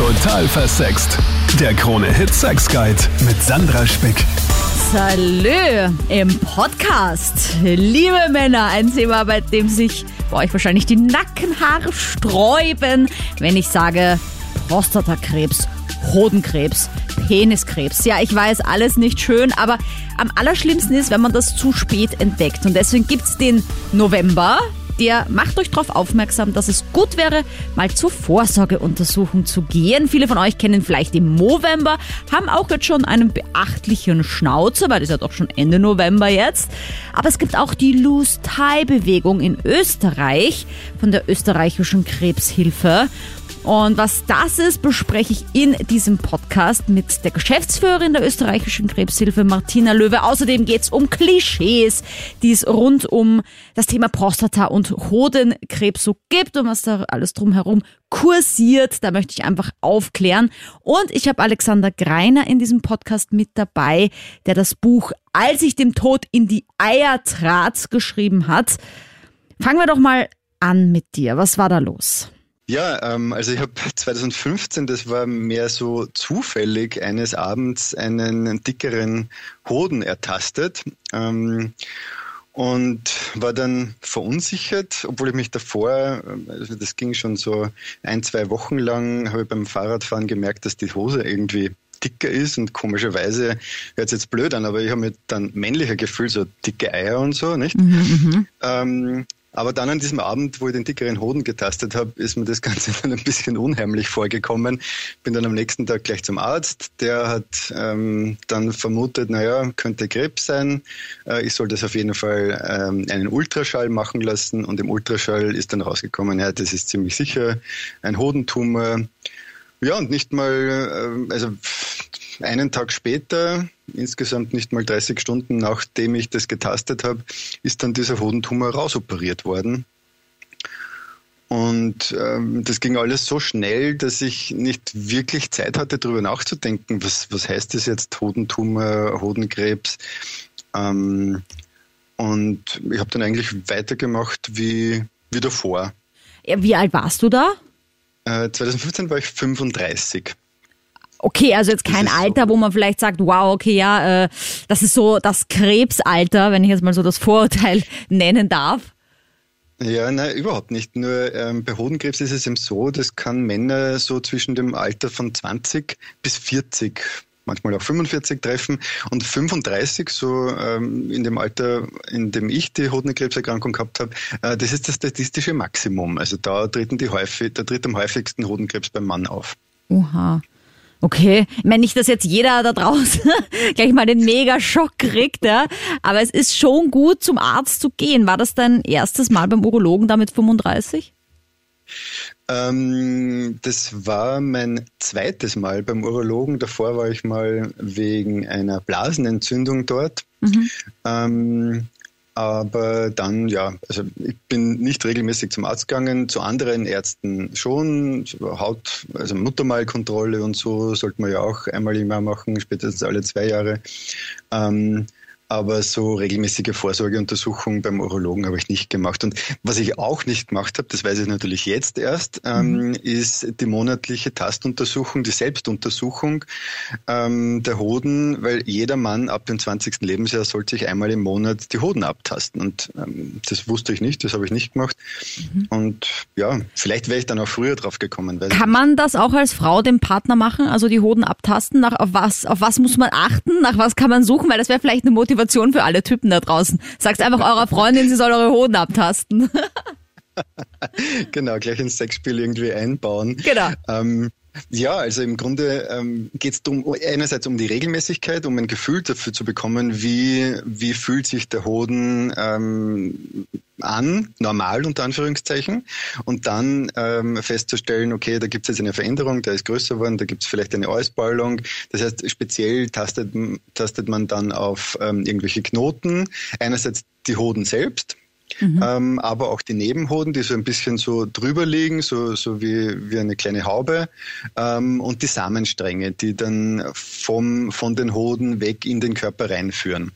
Total versext. Der Krone-Hit Sex Guide mit Sandra Spick. Salö im Podcast. Liebe Männer, ein Thema, bei dem sich bei euch wahrscheinlich die Nackenhaare sträuben, wenn ich sage Prostatakrebs, Hodenkrebs, Peniskrebs. Ja, ich weiß, alles nicht schön, aber am allerschlimmsten ist, wenn man das zu spät entdeckt. Und deswegen gibt's den November, der macht euch darauf aufmerksam, dass es gut wäre, mal zur Vorsorgeuntersuchung zu gehen. Viele von euch kennen vielleicht den Movember, haben auch jetzt schon einen beachtlichen Schnauzer, weil das ja doch schon Ende November jetzt. Aber es gibt auch die Loose-Tie-Bewegung in Österreich von der österreichischen Krebshilfe. Und was das ist, bespreche ich in diesem Podcast mit der Geschäftsführerin der österreichischen Krebshilfe, Martina Löwe. Außerdem geht es um Klischees, die es rund um das Thema Prostata und Hodenkrebs so gibt und was da alles drumherum kursiert. Da möchte ich einfach aufklären. Und ich habe Alexander Greiner in diesem Podcast mit dabei, der das Buch Als ich dem Tod in die Eier trat geschrieben hat. Fangen wir doch mal an mit dir. Was war da los? Ja, ähm, also ich habe 2015, das war mehr so zufällig, eines Abends einen dickeren Hoden ertastet ähm, und war dann verunsichert, obwohl ich mich davor, also das ging schon so ein, zwei Wochen lang, habe ich beim Fahrradfahren gemerkt, dass die Hose irgendwie dicker ist und komischerweise hört es jetzt blöd an, aber ich habe mir dann männlicher gefühlt, so dicke Eier und so, nicht? Mhm, mhm. ähm, aber dann an diesem Abend, wo ich den dickeren Hoden getastet habe, ist mir das Ganze dann ein bisschen unheimlich vorgekommen. Bin dann am nächsten Tag gleich zum Arzt. Der hat ähm, dann vermutet, naja, könnte Krebs sein. Äh, ich soll das auf jeden Fall ähm, einen Ultraschall machen lassen. Und im Ultraschall ist dann rausgekommen, ja, das ist ziemlich sicher ein Hodentumor. Ja, und nicht mal, äh, also einen Tag später, insgesamt nicht mal 30 Stunden nachdem ich das getastet habe, ist dann dieser Hodentumor rausoperiert worden. Und ähm, das ging alles so schnell, dass ich nicht wirklich Zeit hatte, darüber nachzudenken, was, was heißt das jetzt, Hodentumor, Hodenkrebs. Ähm, und ich habe dann eigentlich weitergemacht wie, wie davor. Wie alt warst du da? Äh, 2015 war ich 35. Okay, also jetzt kein Alter, wo man vielleicht sagt, wow, okay, ja, äh, das ist so das Krebsalter, wenn ich jetzt mal so das Vorurteil nennen darf. Ja, nein, überhaupt nicht. Nur ähm, bei Hodenkrebs ist es eben so, das kann Männer so zwischen dem Alter von 20 bis 40 manchmal auch 45 treffen und 35, so ähm, in dem Alter, in dem ich die Hodenkrebserkrankung gehabt habe, äh, das ist das statistische Maximum. Also da treten die häufig, da tritt am häufigsten Hodenkrebs beim Mann auf. Oha. Okay, ich meine nicht, dass jetzt jeder da draußen gleich mal den Mega-Schock kriegt, ja? aber es ist schon gut, zum Arzt zu gehen. War das dein erstes Mal beim Urologen da mit 35? Ähm, das war mein zweites Mal beim Urologen. Davor war ich mal wegen einer Blasenentzündung dort. Mhm. Ähm, aber dann, ja, also ich bin nicht regelmäßig zum Arzt gegangen, zu anderen Ärzten schon. Haut, also Muttermalkontrolle und so sollte man ja auch einmal im Jahr machen, spätestens alle zwei Jahre. Ähm, aber so regelmäßige Vorsorgeuntersuchungen beim Urologen habe ich nicht gemacht. Und was ich auch nicht gemacht habe, das weiß ich natürlich jetzt erst, ähm, mhm. ist die monatliche Tastuntersuchung, die Selbstuntersuchung ähm, der Hoden, weil jeder Mann ab dem 20. Lebensjahr sollte sich einmal im Monat die Hoden abtasten. Und ähm, das wusste ich nicht, das habe ich nicht gemacht. Mhm. Und ja, vielleicht wäre ich dann auch früher drauf gekommen. Kann man das auch als Frau dem Partner machen, also die Hoden abtasten? Nach, auf, was, auf was muss man achten? Nach was kann man suchen? Weil das wäre vielleicht eine Motivation Motivation für alle Typen da draußen. Sagt einfach eurer Freundin, sie soll eure Hoden abtasten. genau, gleich ins Sexspiel irgendwie einbauen. Genau. Ähm, ja, also im Grunde ähm, geht es einerseits um die Regelmäßigkeit, um ein Gefühl dafür zu bekommen, wie, wie fühlt sich der Hoden ähm, an, normal unter Anführungszeichen, und dann ähm, festzustellen, okay, da gibt es jetzt eine Veränderung, der ist größer geworden, da gibt es vielleicht eine Ausballung. Das heißt, speziell tastet, tastet man dann auf ähm, irgendwelche Knoten. Einerseits die Hoden selbst, Mhm. Ähm, aber auch die Nebenhoden, die so ein bisschen so drüber liegen, so, so wie, wie eine kleine Haube, ähm, und die Samenstränge, die dann vom, von den Hoden weg in den Körper reinführen.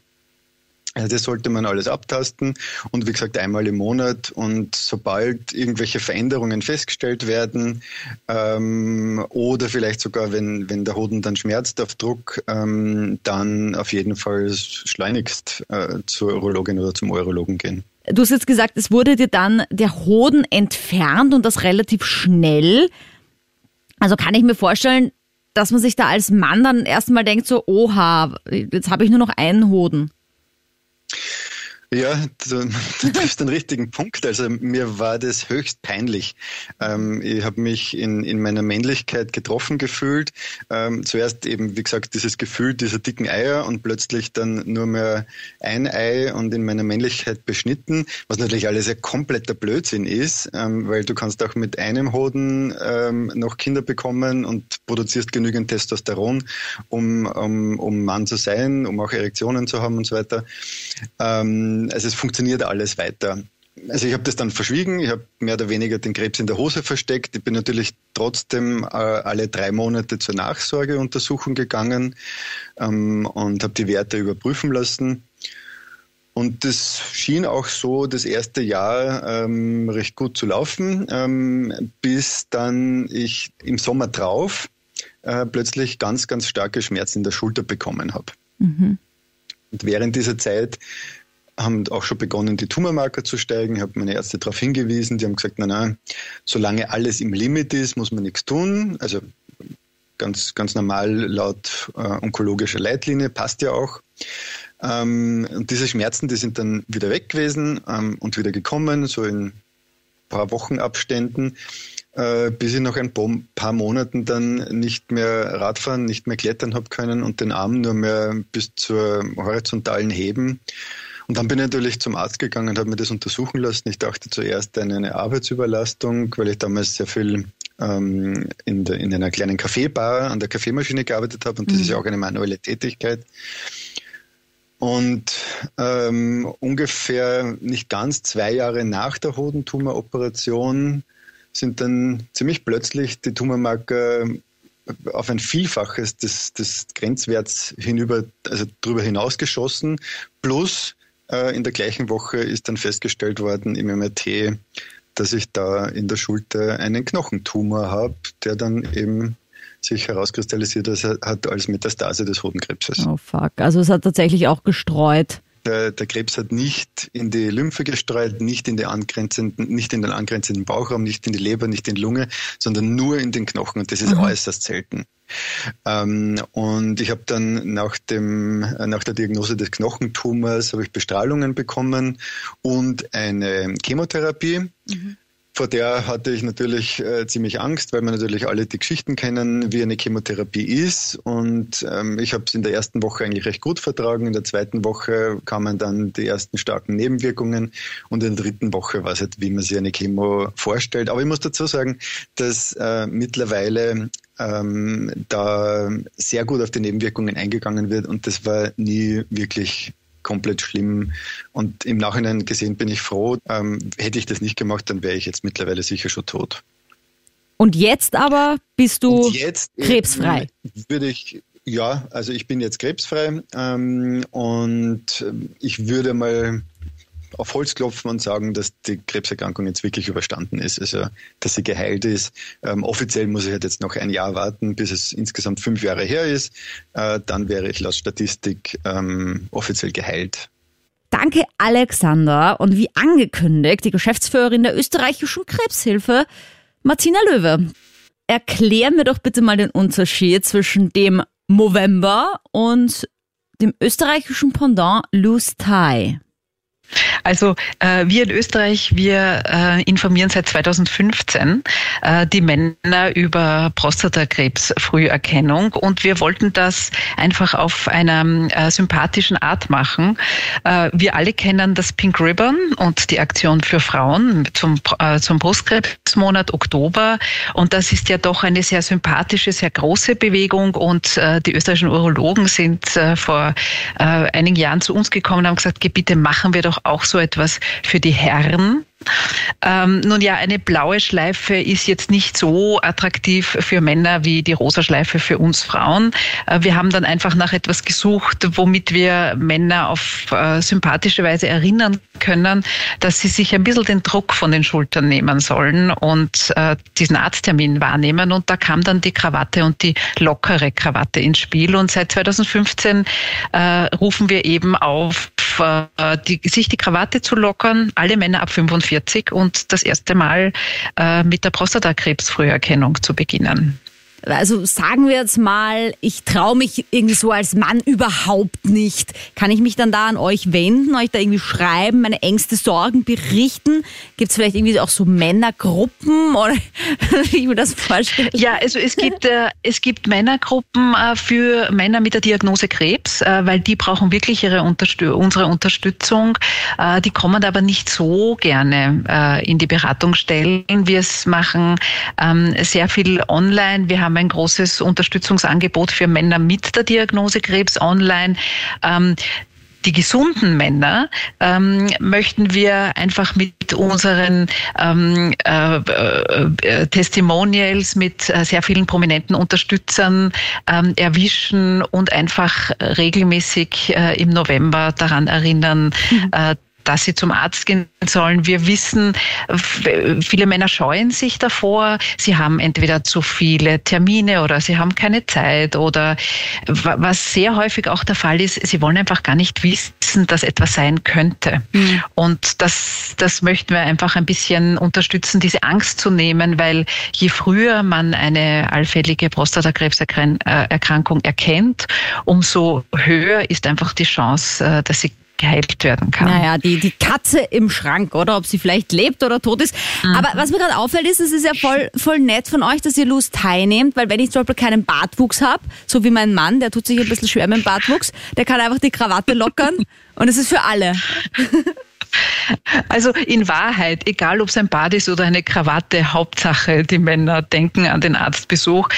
Also das sollte man alles abtasten und wie gesagt einmal im Monat und sobald irgendwelche Veränderungen festgestellt werden ähm, oder vielleicht sogar wenn, wenn der Hoden dann schmerzt auf Druck, ähm, dann auf jeden Fall schleunigst äh, zur Urologin oder zum Urologen gehen. Du hast jetzt gesagt, es wurde dir dann der Hoden entfernt und das relativ schnell. Also kann ich mir vorstellen, dass man sich da als Mann dann erstmal denkt so, oha, jetzt habe ich nur noch einen Hoden. Ja, du, du triffst den richtigen Punkt. Also mir war das höchst peinlich. Ähm, ich habe mich in, in meiner Männlichkeit getroffen gefühlt. Ähm, zuerst eben, wie gesagt, dieses Gefühl dieser dicken Eier und plötzlich dann nur mehr ein Ei und in meiner Männlichkeit beschnitten, was natürlich alles ein kompletter Blödsinn ist, ähm, weil du kannst auch mit einem Hoden ähm, noch Kinder bekommen und produzierst genügend Testosteron, um, um, um Mann zu sein, um auch Erektionen zu haben und so weiter. Ähm, also es funktioniert alles weiter. Also ich habe das dann verschwiegen, ich habe mehr oder weniger den Krebs in der Hose versteckt. Ich bin natürlich trotzdem äh, alle drei Monate zur Nachsorgeuntersuchung gegangen ähm, und habe die Werte überprüfen lassen. Und das schien auch so das erste Jahr ähm, recht gut zu laufen, ähm, bis dann ich im Sommer drauf äh, plötzlich ganz, ganz starke Schmerzen in der Schulter bekommen habe. Mhm. Und während dieser Zeit haben auch schon begonnen, die Tumormarker zu steigen. Ich habe meine Ärzte darauf hingewiesen. Die haben gesagt, nein, nein, solange alles im Limit ist, muss man nichts tun. Also ganz, ganz normal laut äh, onkologischer Leitlinie, passt ja auch. Ähm, und diese Schmerzen, die sind dann wieder weg gewesen ähm, und wieder gekommen, so in ein paar Wochenabständen, äh, bis ich nach ein paar Monaten dann nicht mehr Radfahren, nicht mehr klettern habe können und den Arm nur mehr bis zur horizontalen Heben und dann bin ich natürlich zum Arzt gegangen und habe mir das untersuchen lassen. Ich dachte zuerst an eine Arbeitsüberlastung, weil ich damals sehr viel ähm, in, der, in einer kleinen Kaffeebar an der Kaffeemaschine gearbeitet habe und das mhm. ist ja auch eine manuelle Tätigkeit. Und ähm, ungefähr nicht ganz zwei Jahre nach der Hodentumoroperation sind dann ziemlich plötzlich die Tumormarker auf ein Vielfaches des, des Grenzwerts hinüber, also darüber hinausgeschossen, plus äh, in der gleichen Woche ist dann festgestellt worden im MRT, dass ich da in der Schulter einen Knochentumor habe, der dann eben sich herauskristallisiert hat als Metastase des Hodenkrebses. Oh fuck, also es hat tatsächlich auch gestreut. Der, der, Krebs hat nicht in die Lymphe gestreut, nicht in, die angrenzenden, nicht in den angrenzenden Bauchraum, nicht in die Leber, nicht in die Lunge, sondern nur in den Knochen und das ist mhm. äußerst selten. Ähm, und ich habe dann nach, dem, nach der Diagnose des Knochentumors habe ich Bestrahlungen bekommen und eine Chemotherapie. Mhm. Vor der hatte ich natürlich äh, ziemlich Angst, weil wir natürlich alle die Geschichten kennen, wie eine Chemotherapie ist. Und ähm, ich habe es in der ersten Woche eigentlich recht gut vertragen. In der zweiten Woche kamen dann die ersten starken Nebenwirkungen. Und in der dritten Woche war es halt, wie man sich eine Chemo vorstellt. Aber ich muss dazu sagen, dass äh, mittlerweile ähm, da sehr gut auf die Nebenwirkungen eingegangen wird. Und das war nie wirklich komplett schlimm. Und im Nachhinein gesehen bin ich froh. Ähm, hätte ich das nicht gemacht, dann wäre ich jetzt mittlerweile sicher schon tot. Und jetzt aber bist du äh, krebsfrei? Würde ich ja, also ich bin jetzt krebsfrei ähm, und ich würde mal auf Holz klopfen und sagen, dass die Krebserkrankung jetzt wirklich überstanden ist, also dass sie geheilt ist. Ähm, offiziell muss ich halt jetzt noch ein Jahr warten, bis es insgesamt fünf Jahre her ist. Äh, dann wäre ich laut Statistik ähm, offiziell geheilt. Danke, Alexander. Und wie angekündigt, die Geschäftsführerin der österreichischen Krebshilfe, Martina Löwe. Erklär mir doch bitte mal den Unterschied zwischen dem Movember und dem österreichischen Pendant Loose Tie. Also äh, wir in Österreich, wir äh, informieren seit 2015 äh, die Männer über Prostatakrebs-Früherkennung und wir wollten das einfach auf einer äh, sympathischen Art machen. Äh, wir alle kennen das Pink Ribbon und die Aktion für Frauen zum, äh, zum Brustkrebsmonat Oktober. Und das ist ja doch eine sehr sympathische, sehr große Bewegung. Und die österreichischen Urologen sind vor einigen Jahren zu uns gekommen und haben gesagt, bitte machen wir doch auch so etwas für die Herren Ähm, nun ja, eine blaue Schleife ist jetzt nicht so attraktiv für Männer wie die rosa Schleife für uns Frauen. Äh, wir haben dann einfach nach etwas gesucht, womit wir Männer auf äh, sympathische Weise erinnern können, dass sie sich ein bisschen den Druck von den Schultern nehmen sollen und äh, diesen Arzttermin wahrnehmen. Und da kam dann die Krawatte und die lockere Krawatte ins Spiel. Und seit 2015 äh, rufen wir eben auf, äh, die, sich die Krawatte zu lockern, alle Männer ab 45 und das erste Mal äh, mit der Prostatakrebsfrüherkennung zu beginnen also sagen wir jetzt mal, ich traue mich irgendwie so als Mann überhaupt nicht. Kann ich mich dann da an euch wenden, euch da irgendwie schreiben, meine Ängste, Sorgen berichten? Gibt es vielleicht irgendwie auch so Männergruppen oder wie ich mir das vorstelle? Ja, also es gibt, äh, es gibt Männergruppen äh, für Männer mit der Diagnose Krebs, äh, weil die brauchen wirklich ihre Unterstü unsere Unterstützung. Äh, die kommen aber nicht so gerne äh, in die Beratungsstellen. Wir machen ähm, sehr viel online. Wir haben haben ein großes Unterstützungsangebot für Männer mit der Diagnose Krebs online. Ähm, die gesunden Männer ähm, möchten wir einfach mit unseren ähm, äh, äh, Testimonials, mit äh, sehr vielen prominenten Unterstützern ähm, erwischen und einfach regelmäßig äh, im November daran erinnern, mhm. Äh, dass sie zum Arzt gehen sollen. Wir wissen, viele Männer scheuen sich davor. Sie haben entweder zu viele Termine oder sie haben keine Zeit oder was sehr häufig auch der Fall ist, sie wollen einfach gar nicht wissen, dass etwas sein könnte. Mhm. Und das, das möchten wir einfach ein bisschen unterstützen, diese Angst zu nehmen, weil je früher man eine allfällige Prostatakrebserkrankung erkennt, umso höher ist einfach die Chance, äh, dass sie geheilt werden kann. Naja, die, die Katze im Schrank, oder? Ob sie vielleicht lebt oder tot ist. Mhm. Aber was mir gerade auffällt, ist, es ist ja voll, voll nett von euch, dass ihr Lust teilnehmt, weil wenn ich zum Beispiel keinen Bartwuchs habe, so wie mein Mann, der tut sich ein bisschen schwer mit dem Bartwuchs, der kann einfach die Krawatte lockern und es ist für alle. Also in Wahrheit, egal ob es ein Bad ist oder eine Krawatte, Hauptsache, die Männer denken an den Arztbesuch.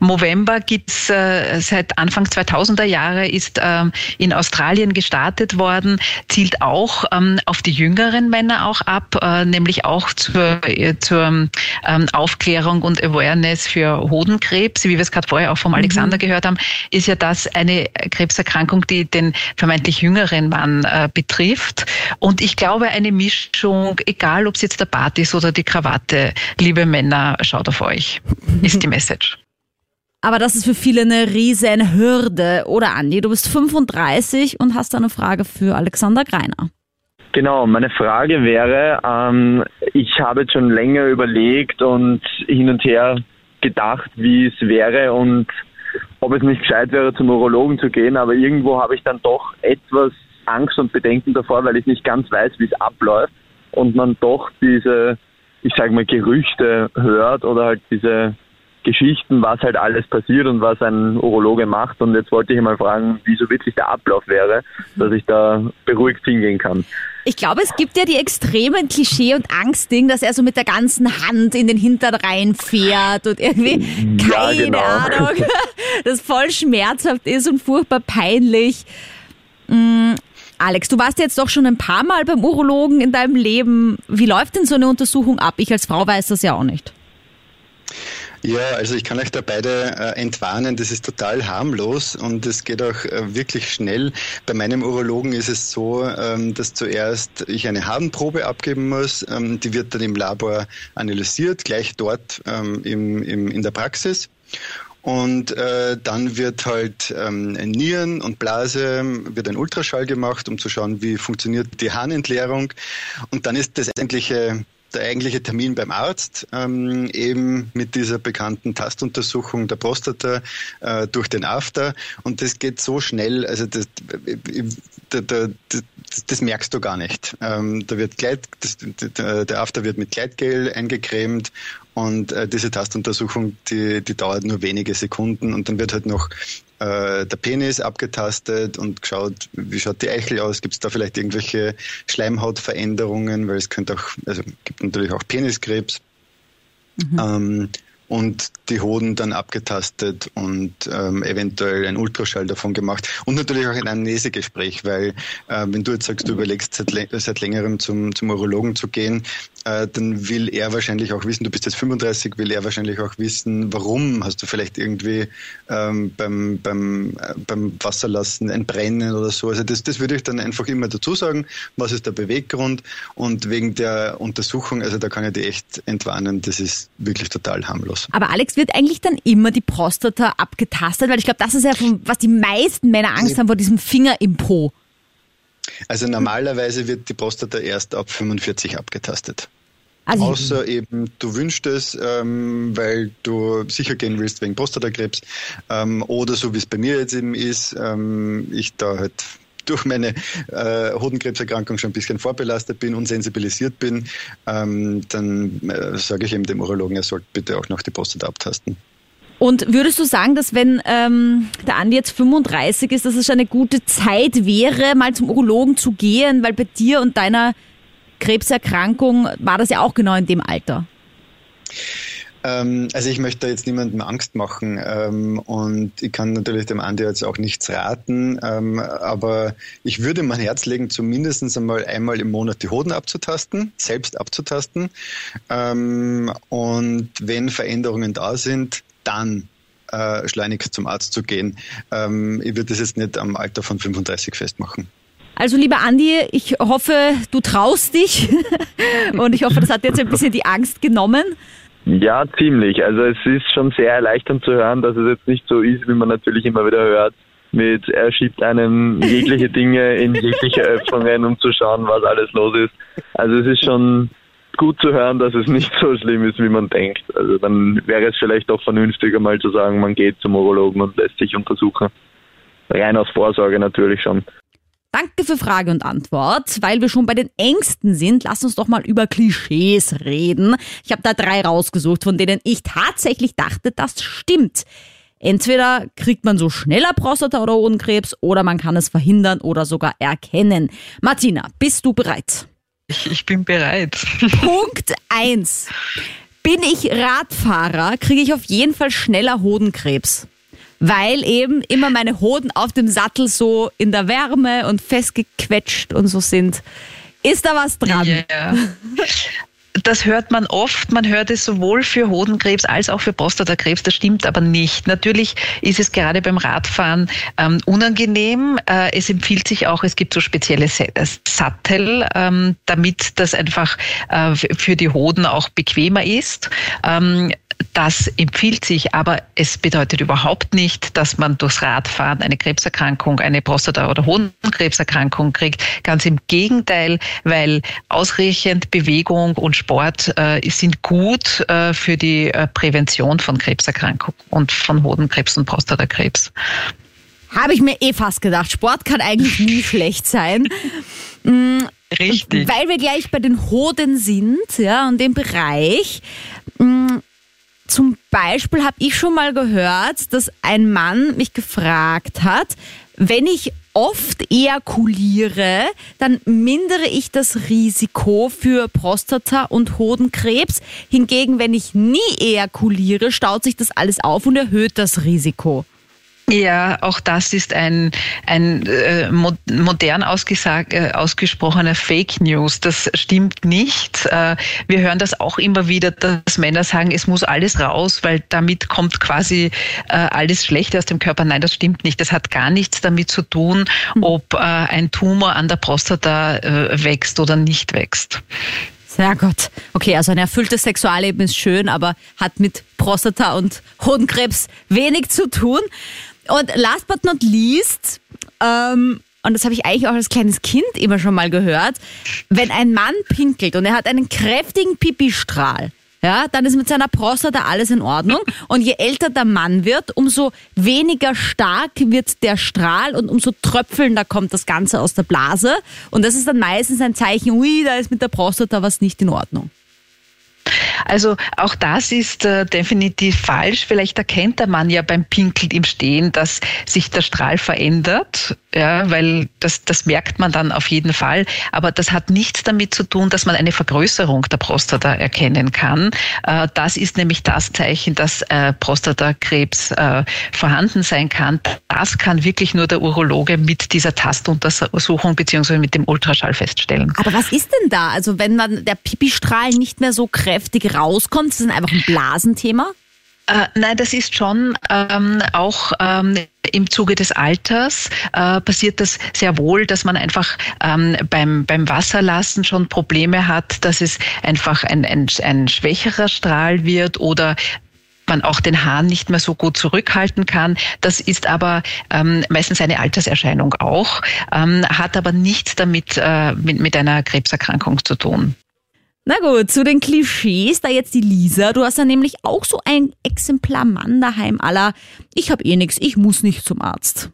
Movember gibt's äh, seit Anfang 2000er Jahre, ist ähm, in Australien gestartet worden, zielt auch ähm, auf die jüngeren Männer auch ab, äh, nämlich auch zur, äh, zur ähm, Aufklärung und Awareness für Hodenkrebs, wie wir es gerade vorher auch vom Alexander mhm. gehört haben, ist ja das eine Krebserkrankung, die den vermeintlich jüngeren Mann äh, betrifft. Und ich glaube, eine Mischung, egal ob es jetzt der Bart ist oder die Krawatte, liebe Männer, schaut auf euch, ist die Message. Aber das ist für viele eine riesen Hürde. Oder Andi, du bist 35 und hast eine Frage für Alexander Greiner. Genau, meine Frage wäre, ähm, ich habe jetzt schon länger überlegt und hin und her gedacht, wie es wäre und ob es nicht gescheit wäre, zum Urologen zu gehen, aber irgendwo habe ich dann doch etwas Angst und Bedenken davor, weil ich nicht ganz weiß, wie es abläuft und man doch diese, ich sage mal, Gerüchte hört oder halt diese Geschichten, was halt alles passiert und was ein Urologe macht. Und jetzt wollte ich mal fragen, wie so wirklich der Ablauf wäre, dass ich da beruhigt hingehen kann. Ich glaube, es gibt ja die extremen Klischee- und Angstding, dass er so mit der ganzen Hand in den Hintern reinfährt und irgendwie, keine ja, genau. Ahnung, das voll schmerzhaft ist und furchtbar peinlich. Mm, Alex, du warst jetzt doch schon ein paar Mal beim Urologen in deinem Leben. Wie läuft denn so eine Untersuchung ab? Ich als Frau weiß das ja auch nicht. Ja, also ich kann euch da beide äh, entwarnen, das ist total harmlos und es geht auch äh, wirklich schnell. Bei meinem Urologen ist es so, ähm, dass zuerst ich eine Harnprobe abgeben muss, ähm, die wird dann im Labor analysiert, gleich dort ähm, im, im, in der Praxis. Und äh, dann wird halt ähm, Nieren und Blase, wird ein Ultraschall gemacht, um zu schauen, wie funktioniert die Harnentleerung. Und dann ist das eigentliche der eigentliche Termin beim Arzt, ähm, eben mit dieser bekannten Tastuntersuchung der Prostata äh, durch den After. Und das geht so schnell, also das, das, das, das merkst du gar nicht. Ähm, da wird Gleit, der After wird mit Gleitgel eingecremt und äh, diese Tastuntersuchung, die, die dauert nur wenige Sekunden und dann wird halt noch äh, der Penis abgetastet und geschaut, wie schaut die Eichel aus, gibt es da vielleicht irgendwelche Schleimhautveränderungen, weil es könnte auch, also gibt natürlich auch Peniskrebs. Mhm. Ähm, und die Hoden dann abgetastet und ähm, eventuell ein Ultraschall davon gemacht und natürlich auch ein Amnesegespräch, weil äh, wenn du jetzt sagst, du überlegst seit, seit längerem zum, zum Urologen zu gehen, äh, dann will er wahrscheinlich auch wissen, du bist jetzt 35, will er wahrscheinlich auch wissen, warum hast du vielleicht irgendwie ähm, beim, beim, äh, beim Wasserlassen ein Brennen oder so. Also das, das würde ich dann einfach immer dazu sagen, was ist der Beweggrund und wegen der Untersuchung, also da kann ich die echt entwarnen, das ist wirklich total harmlos. Aber Alex, wird eigentlich dann immer die Prostata abgetastet? Weil ich glaube, das ist ja, von, was die meisten Männer Angst haben vor diesem Finger im Po. Also normalerweise wird die Prostata erst ab 45 abgetastet. Also Außer eben, du wünschst es, ähm, weil du sicher gehen willst wegen Prostatakrebs. Ähm, oder so wie es bei mir jetzt eben ist, ähm, ich da halt durch meine äh, Hodenkrebserkrankung schon ein bisschen vorbelastet bin und sensibilisiert bin, ähm, dann äh, sage ich eben dem Urologen, er sollte bitte auch noch die Prostata abtasten. Und würdest du sagen, dass wenn ähm, der Andi jetzt 35 ist, dass es eine gute Zeit wäre, mal zum Urologen zu gehen, weil bei dir und deiner Krebserkrankung war das ja auch genau in dem Alter? Ähm, also ich möchte jetzt niemandem Angst machen ähm, und ich kann natürlich dem Andi jetzt auch nichts raten, ähm, aber ich würde mein Herz legen, zumindest einmal einmal im Monat die Hoden abzutasten, selbst abzutasten und wenn Veränderungen da sind, dann äh, schleunigst zum Arzt zu gehen. Ähm, ich würde das jetzt nicht am Alter von 35 festmachen. Also lieber Andi, ich hoffe, du traust dich und ich hoffe, das hat jetzt ein bisschen die Angst genommen. Ja, ziemlich. Also es ist schon sehr erleichternd zu hören, dass es jetzt nicht so ist, wie man natürlich immer wieder hört, mit er schiebt einem jegliche Dinge in jegliche Öffnungen, um zu schauen, was alles los ist. Also es ist schon gut zu hören, dass es nicht so schlimm ist, wie man denkt. Also dann wäre es vielleicht auch vernünftiger, mal zu sagen, man geht zum Urologen und lässt sich untersuchen. Rein aus Vorsorge natürlich schon. Danke für Frage und Antwort. Weil wir schon bei den Ängsten sind, lass uns doch mal über Klischees reden. Ich habe da drei rausgesucht, von denen ich tatsächlich dachte, das stimmt. Entweder kriegt man so schneller Prostata- oder Hodenkrebs oder man kann es verhindern oder sogar erkennen. Martina, bist du bereit? Ich, ich bin bereit. Punkt 1. Bin ich Radfahrer, kriege ich auf jeden Fall schneller Hodenkrebs. Weil eben immer meine Hoden auf dem Sattel so in der Wärme und festgequetscht und so sind. Ist da was dran? Ja. Das hört man oft. Man hört es sowohl für Hodenkrebs als auch für Prostatakrebs. Das stimmt aber nicht. Natürlich ist es gerade beim Radfahren ähm, unangenehm. Äh, es empfiehlt sich auch, es gibt so spezielle äh, Sattel, ähm, damit das einfach äh, für die Hoden auch bequemer ist. Ähm, das empfiehlt sich, aber es bedeutet überhaupt nicht, dass man durchs Radfahren eine Krebserkrankung, eine Prostata- oder Hodenkrebserkrankung kriegt. Ganz im Gegenteil, weil ausreichend Bewegung und Sport äh, sind gut äh, für die äh, Prävention von Krebserkrankungen und von Hodenkrebs und Prostatakrebs. Habe ich mir eh fast gedacht. Sport kann eigentlich nie schlecht sein. Mm, Richtig. Weil wir gleich bei den Hoden sind, ja, und dem Bereich. Mm, zum Beispiel habe ich schon mal gehört, dass ein Mann mich gefragt hat, wenn ich oft ejakuliere, dann mindere ich das Risiko für Prostata- und Hodenkrebs. Hingegen, wenn ich nie ejakuliere, staut sich das alles auf und erhöht das Risiko. Ja, auch das ist ein, ein äh, modern ausgesag, äh, ausgesprochener Fake News. Das stimmt nicht. Äh, wir hören das auch immer wieder, dass Männer sagen, es muss alles raus, weil damit kommt quasi äh, alles Schlechte aus dem Körper. Nein, das stimmt nicht. Das hat gar nichts damit zu tun, hm. ob äh, ein Tumor an der Prostata äh, wächst oder nicht wächst. Sehr gut. Okay, also ein erfülltes Sexualleben ist schön, aber hat mit Prostata und Hodenkrebs wenig zu tun. Und last but not least, ähm, und das habe ich eigentlich auch als kleines Kind immer schon mal gehört, wenn ein Mann pinkelt und er hat einen kräftigen Pipistrahl, ja, dann ist mit seiner Prostata alles in Ordnung. Und je älter der Mann wird, umso weniger stark wird der Strahl und umso tröpfelnder kommt das Ganze aus der Blase. Und das ist dann meistens ein Zeichen, ui, da ist mit der Prostata was nicht in Ordnung. Also auch das ist äh, definitiv falsch. Vielleicht erkennt der Mann ja beim Pinkeln im Stehen, dass sich der Strahl verändert ja, weil das, das merkt man dann auf jeden Fall. Aber das hat nichts damit zu tun, dass man eine Vergrößerung der Prostata erkennen kann. Äh, das ist nämlich das Zeichen, dass äh, Prostatakrebs äh, vorhanden sein kann. Das kann wirklich nur der Urologe mit dieser Tastuntersuchung beziehungsweise mit dem Ultraschall feststellen. Aber was ist denn da? Also wenn man der Pipistrahl nicht mehr so kräftig rauskommt, ist das einfach ein Blasenthema? Äh, nein, das ist schon ähm, auch ähm, im Zuge des Alters äh, passiert das sehr wohl, dass man einfach ähm, beim, beim Wasserlassen schon Probleme hat, dass es einfach ein, ein, ein schwächerer Strahl wird oder man auch den Hahn nicht mehr so gut zurückhalten kann. Das ist aber ähm, meistens eine Alterserscheinung auch, ähm, hat aber nichts damit äh, mit, mit einer Krebserkrankung zu tun. Na gut, zu den Klischees, da jetzt die Lisa. Du hast ja nämlich auch so ein Exemplar Mann daheim aller. Ich habe eh nichts, ich muss nicht zum Arzt.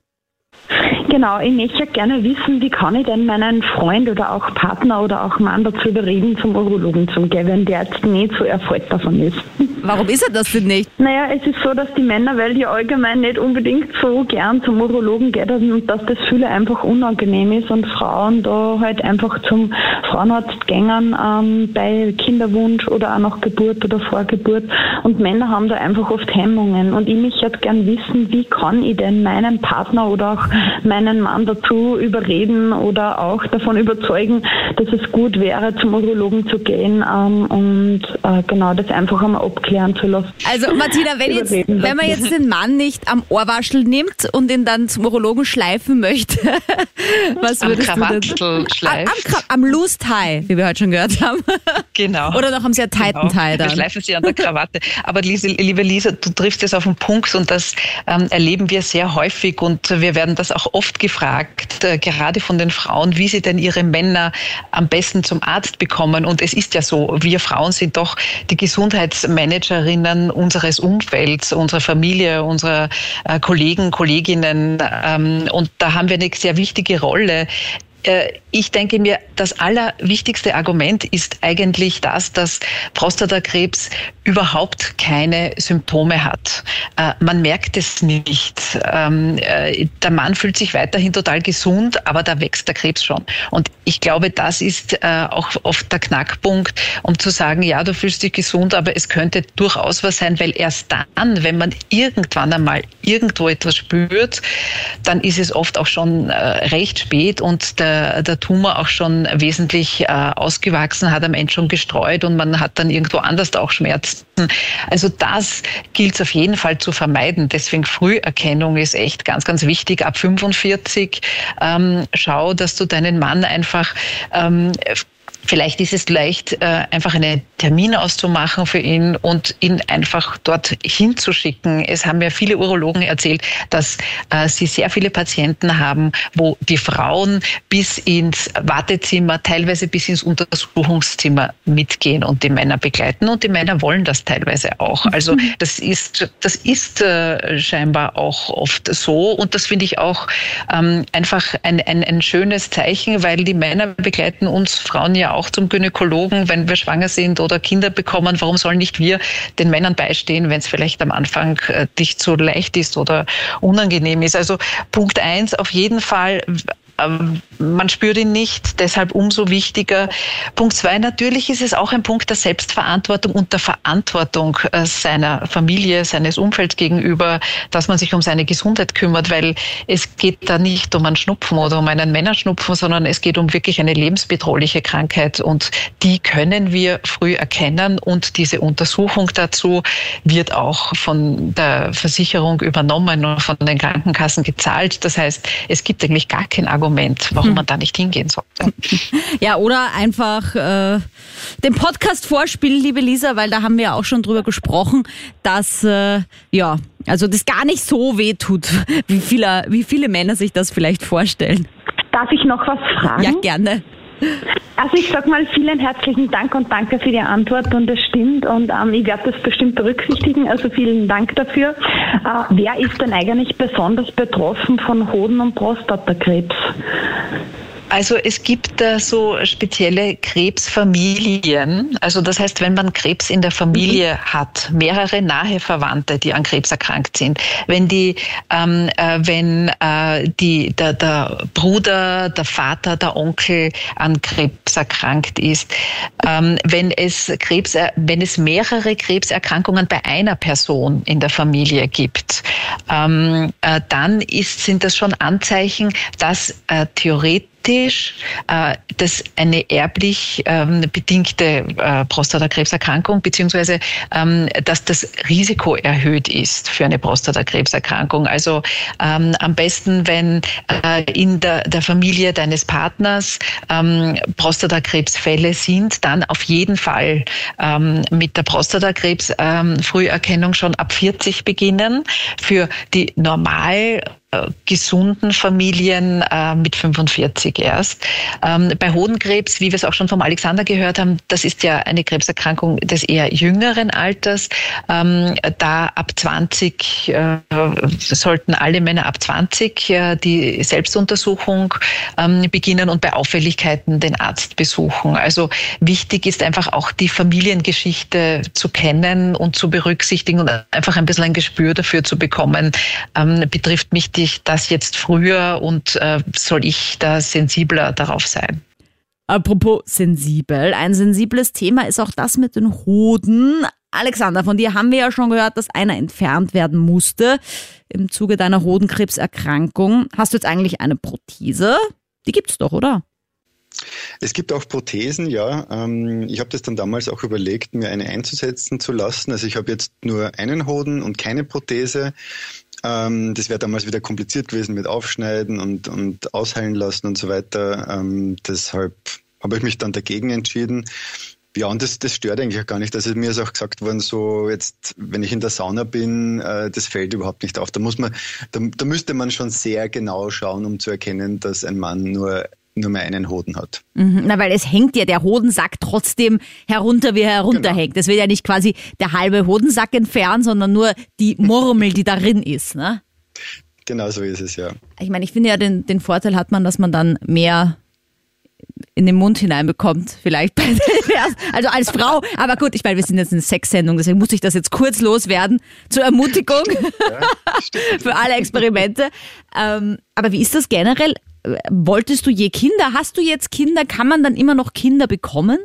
Genau, ich möchte gerne wissen, wie kann ich denn meinen Freund oder auch Partner oder auch Mann dazu überreden, zum Urologen zu gehen, wenn der jetzt nicht so erfolgt davon ist. Warum ist er das denn nicht? Naja, es ist so, dass die Männer, weil die allgemein nicht unbedingt so gern zum Urologen gehen und dass das viele einfach unangenehm ist und Frauen da halt einfach zum Frauenarzt gängen ähm, bei Kinderwunsch oder auch nach Geburt oder Vorgeburt und Männer haben da einfach oft Hemmungen und ich möchte jetzt gern wissen, wie kann ich denn meinen Partner oder auch meinen Mann dazu überreden oder auch davon überzeugen, dass es gut wäre, zum Urologen zu gehen ähm, und äh, genau das einfach einmal abklären zu lassen. Also Martina, wenn, jetzt, wenn man jetzt den Mann nicht am Ohrwaschel nimmt und ihn dann zum Urologen schleifen möchte, was würdest am du denn? Am, am, am Loose Tie, wie wir heute schon gehört haben. Genau. Oder noch am sehr tighten genau. Tie dann. Wir schleifen sie an der Krawatte. Aber Lise, liebe Lisa, du triffst es auf den Punkt und das ähm, erleben wir sehr häufig und wir werden das auch oft gefragt, äh, gerade von den Frauen, wie sie denn ihre Männer am besten zum Arzt bekommen. Und es ist ja so, wir Frauen sind doch die Gesundheitsmanagerinnen unseres Umfelds, unserer Familie, unserer äh, Kollegen, Kolleginnen. Ähm, und da haben wir eine sehr wichtige Rolle ich denke mir, das allerwichtigste Argument ist eigentlich das, dass Prostatakrebs überhaupt keine Symptome hat. Äh, man merkt es nicht. Ähm, äh, der Mann fühlt sich weiterhin total gesund, aber da wächst der Krebs schon. Und ich glaube, das ist auch oft der Knackpunkt, um zu sagen, ja, du fühlst dich gesund, aber es könnte durchaus was sein, weil erst dann, wenn man irgendwann einmal irgendwo etwas spürt, dann ist es oft auch schon recht spät und der der, Tumor auch schon wesentlich äh, ausgewachsen, hat am Ende schon gestreut und man hat dann irgendwo anders auch Schmerzen. Also das gilt es auf jeden Fall zu vermeiden. Deswegen Früherkennung ist echt ganz, ganz wichtig. Ab 45 ähm, schau, dass du deinen Mann einfach ähm, Vielleicht ist es leicht, äh, einfach einen Termin auszumachen für ihn und ihn einfach dort hinzuschicken. Es haben ja viele Urologen erzählt, dass äh, sie sehr viele Patienten haben, wo die Frauen bis ins Wartezimmer, teilweise bis ins Untersuchungszimmer mitgehen und die Männer begleiten. Und die Männer wollen das teilweise auch. Also mhm. das ist, das ist äh, scheinbar auch oft so. Und das finde ich auch ähm, einfach ein, ein, ein schönes Zeichen, weil die Männer begleiten uns Frauen ja auch zum Gynäkologen, wenn wir schwanger sind oder Kinder bekommen. Warum sollen nicht wir den Männern beistehen, wenn es vielleicht am Anfang äh, nicht so leicht ist oder unangenehm ist? Also Punkt eins, auf jeden Fall man spürt ihn nicht, deshalb umso wichtiger. Punkt zwei, natürlich ist es auch ein Punkt der Selbstverantwortung und der Verantwortung äh, seiner Familie, seines Umfelds gegenüber, dass man sich um seine Gesundheit kümmert, weil es geht da nicht um einen Schnupfen oder um einen Männerschnupfen, sondern es geht um wirklich eine lebensbedrohliche Krankheit und die können wir früh erkennen und diese Untersuchung dazu wird auch von der Versicherung übernommen und von den Krankenkassen gezahlt. Das heißt, es gibt eigentlich gar kein Argument, Argument, warum man da nicht hingehen sollte. Ja, oder einfach äh, den Podcast vorspielen, liebe Lisa, weil da haben wir auch schon drüber gesprochen, dass äh, ja, also das gar nicht so weh tut, wie viele, wie viele Männer sich das vielleicht vorstellen. Darf ich noch was fragen? Ja, gerne. Also ich sag mal vielen herzlichen Dank und danke für die Antwort und das stimmt und ähm, ich werde das bestimmt berücksichtigen, also vielen Dank dafür. Äh, wer ist denn eigentlich besonders betroffen von Hoden- und Prostatakrebs? Also es gibt da so spezielle Krebsfamilien. Also das heißt, wenn man Krebs in der Familie mhm. hat, mehrere nahe Verwandte, die an Krebs erkrankt sind, wenn die, ähm, äh, wenn äh, die, der, der Bruder, der Vater, der Onkel an Krebs erkrankt ist, ähm, wenn es Krebs, äh, wenn es mehrere Krebserkrankungen bei einer Person in der Familie gibt, ähm, äh, dann ist, sind das schon Anzeichen, dass äh, theoretisch genetisch äh, das eine erblich ähm, bedingte äh, Prostatakrebserkrankung, beziehungsweise ähm, dass das Risiko erhöht ist für eine Prostatakrebserkrankung. Also ähm, am besten, wenn äh, in der, Familie deines Partners Prostatakrebsfälle sind, dann auf jeden Fall mit der Prostatakrebs-Früherkennung schon ab 40 beginnen. Für die normal gesunden Familien äh, mit 45 erst. Ähm, bei Hodenkrebs, wie wir es auch schon vom Alexander gehört haben, das ist ja eine Krebserkrankung des eher jüngeren Alters. Ähm, da ab 20 äh, sollten alle Männer ab 20 äh, die Selbstuntersuchung ähm, beginnen und bei Auffälligkeiten den Arzt besuchen. Also wichtig ist einfach auch die Familiengeschichte zu kennen und zu berücksichtigen und einfach ein bisschen ein Gespür dafür zu bekommen. Ähm, betrifft mich ich das jetzt früher und äh, soll ich da sensibler darauf sein? Apropos sensibel, ein sensibles Thema ist auch das mit den Hoden. Alexander, von dir haben wir ja schon gehört, dass einer entfernt werden musste im Zuge deiner Hodenkrebserkrankung. Hast du jetzt eigentlich eine Prothese? Die gibt's doch, oder? Es gibt auch Prothesen, ja. Ähm, ich habe das dann damals auch überlegt, mir eine einzusetzen zu lassen. Also ich habe jetzt nur einen Hoden und keine Prothese. Ähm, das wäre damals wieder kompliziert gewesen mit Aufschneiden und, und ausheilen lassen und so weiter. Ähm, deshalb habe ich mich dann dagegen entschieden. Ja, und das, das stört eigentlich auch gar nicht. Also mir ist auch gesagt worden, so jetzt, wenn ich in der Sauna bin, äh, das fällt überhaupt nicht auf. Da muss man, da, da müsste man schon sehr genau schauen, um zu erkennen, dass ein Mann nur nur mehr einen Hoden hat. Mhm, na, weil es hängt ja der Hodensack trotzdem herunter, wie er herunterhängt. Genau. Es wird ja nicht quasi der halbe Hodensack entfernt, sondern nur die Murmel, die darin ist. Ne? Genau so ist es, ja. Ich meine, ich finde ja, den, den Vorteil hat man, dass man dann mehr in den Mund hineinbekommt, vielleicht bei also als Frau. Aber gut, ich meine, wir sind jetzt eine Sexsendung, deswegen muss ich das jetzt kurz loswerden zur Ermutigung ja, für alle Experimente. Ähm, aber wie ist das generell? Wolltest du je Kinder? Hast du jetzt Kinder? Kann man dann immer noch Kinder bekommen?